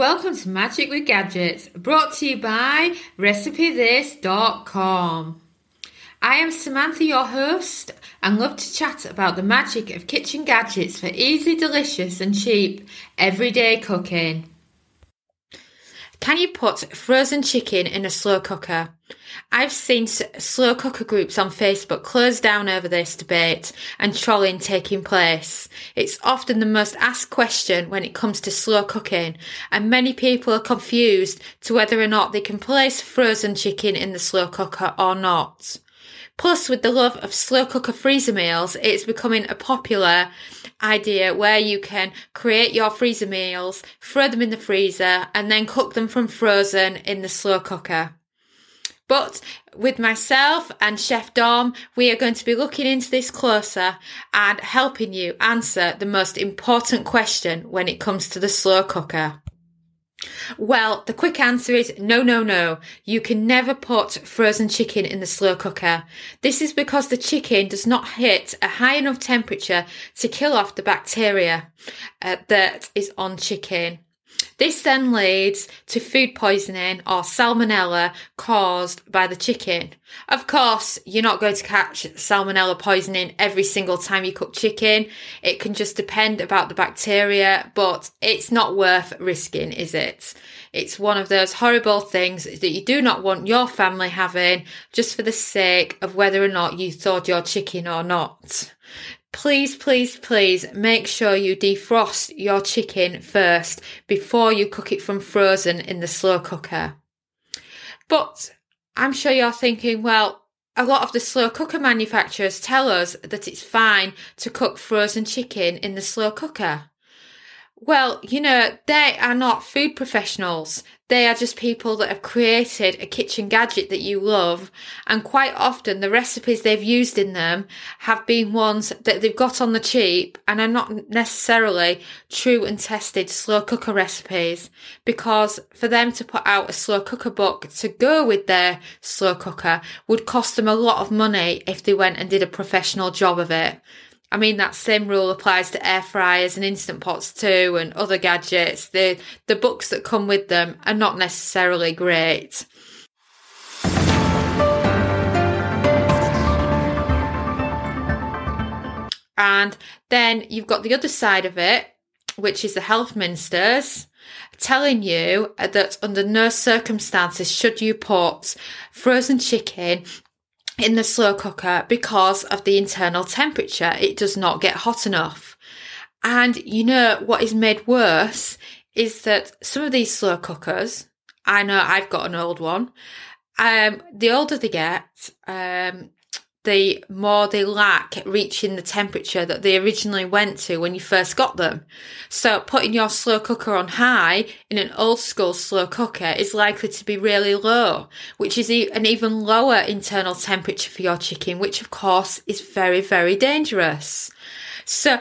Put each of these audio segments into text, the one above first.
Welcome to Magic with Gadgets, brought to you by RecipeThis.com. I am Samantha, your host, and love to chat about the magic of kitchen gadgets for easy, delicious, and cheap everyday cooking. Can you put frozen chicken in a slow cooker? I've seen slow cooker groups on Facebook close down over this debate and trolling taking place. It's often the most asked question when it comes to slow cooking, and many people are confused to whether or not they can place frozen chicken in the slow cooker or not. Plus, with the love of slow cooker freezer meals, it's becoming a popular idea where you can create your freezer meals, throw them in the freezer, and then cook them from frozen in the slow cooker. But with myself and Chef Dom, we are going to be looking into this closer and helping you answer the most important question when it comes to the slow cooker. Well, the quick answer is no, no, no. You can never put frozen chicken in the slow cooker. This is because the chicken does not hit a high enough temperature to kill off the bacteria uh, that is on chicken. This then leads to food poisoning or salmonella caused by the chicken. Of course, you're not going to catch salmonella poisoning every single time you cook chicken. It can just depend about the bacteria, but it's not worth risking, is it? It's one of those horrible things that you do not want your family having just for the sake of whether or not you thawed your chicken or not please, please, please make sure you defrost your chicken first before you cook it from frozen in the slow cooker. But I'm sure you're thinking, well, a lot of the slow cooker manufacturers tell us that it's fine to cook frozen chicken in the slow cooker. Well, you know, they are not food professionals. They are just people that have created a kitchen gadget that you love. And quite often the recipes they've used in them have been ones that they've got on the cheap and are not necessarily true and tested slow cooker recipes. Because for them to put out a slow cooker book to go with their slow cooker would cost them a lot of money if they went and did a professional job of it. I mean, that same rule applies to air fryers and instant pots too, and other gadgets. The the books that come with them are not necessarily great. And then you've got the other side of it, which is the health ministers telling you that under no circumstances should you put frozen chicken in the slow cooker because of the internal temperature. It does not get hot enough. And you know what is made worse is that some of these slow cookers, I know I've got an old one. Um, the older they get, um, the more they lack reaching the temperature that they originally went to when you first got them. So putting your slow cooker on high in an old school slow cooker is likely to be really low, which is an even lower internal temperature for your chicken, which of course is very, very dangerous. So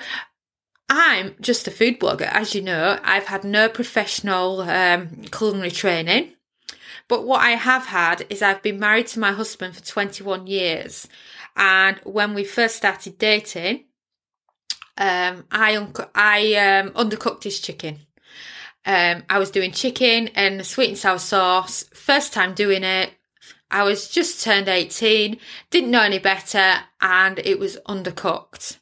I'm just a food blogger, as you know. I've had no professional um, culinary training. But what I have had is I've been married to my husband for 21 years. And when we first started dating, um, I, un- I um, undercooked his chicken. Um, I was doing chicken and sweet and sour sauce. First time doing it. I was just turned 18, didn't know any better, and it was undercooked.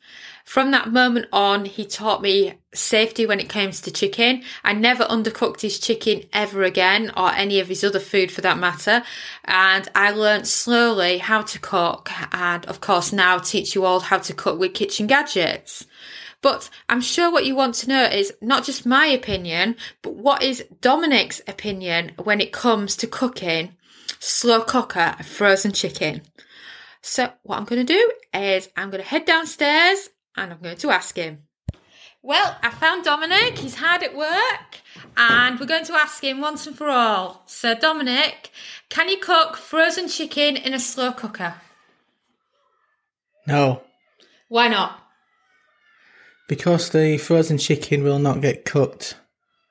From that moment on, he taught me safety when it comes to chicken. I never undercooked his chicken ever again or any of his other food for that matter. And I learned slowly how to cook and of course now teach you all how to cook with kitchen gadgets. But I'm sure what you want to know is not just my opinion, but what is Dominic's opinion when it comes to cooking slow cooker frozen chicken. So what I'm going to do is I'm going to head downstairs and I'm going to ask him. Well, I found Dominic. He's hard at work, and we're going to ask him once and for all. So, Dominic, can you cook frozen chicken in a slow cooker? No. Why not? Because the frozen chicken will not get cooked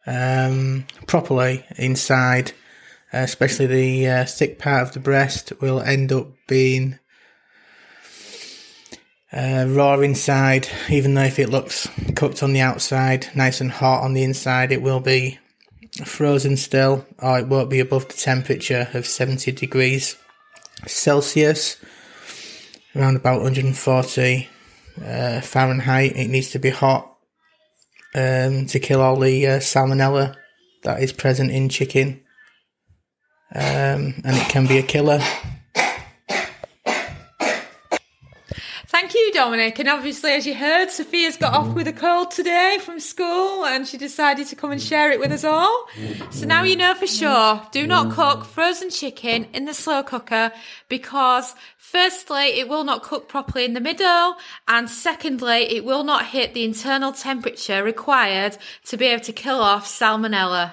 um, properly inside, especially the uh, thick part of the breast will end up being uh, raw inside, even though if it looks cooked on the outside, nice and hot on the inside, it will be frozen still, or it won't be above the temperature of 70 degrees Celsius, around about 140 uh, Fahrenheit. It needs to be hot um, to kill all the uh, salmonella that is present in chicken, um, and it can be a killer. Thank you, Dominic. And obviously, as you heard, Sophia's got off with a cold today from school and she decided to come and share it with us all. So now you know for sure do not cook frozen chicken in the slow cooker because, firstly, it will not cook properly in the middle, and secondly, it will not hit the internal temperature required to be able to kill off salmonella.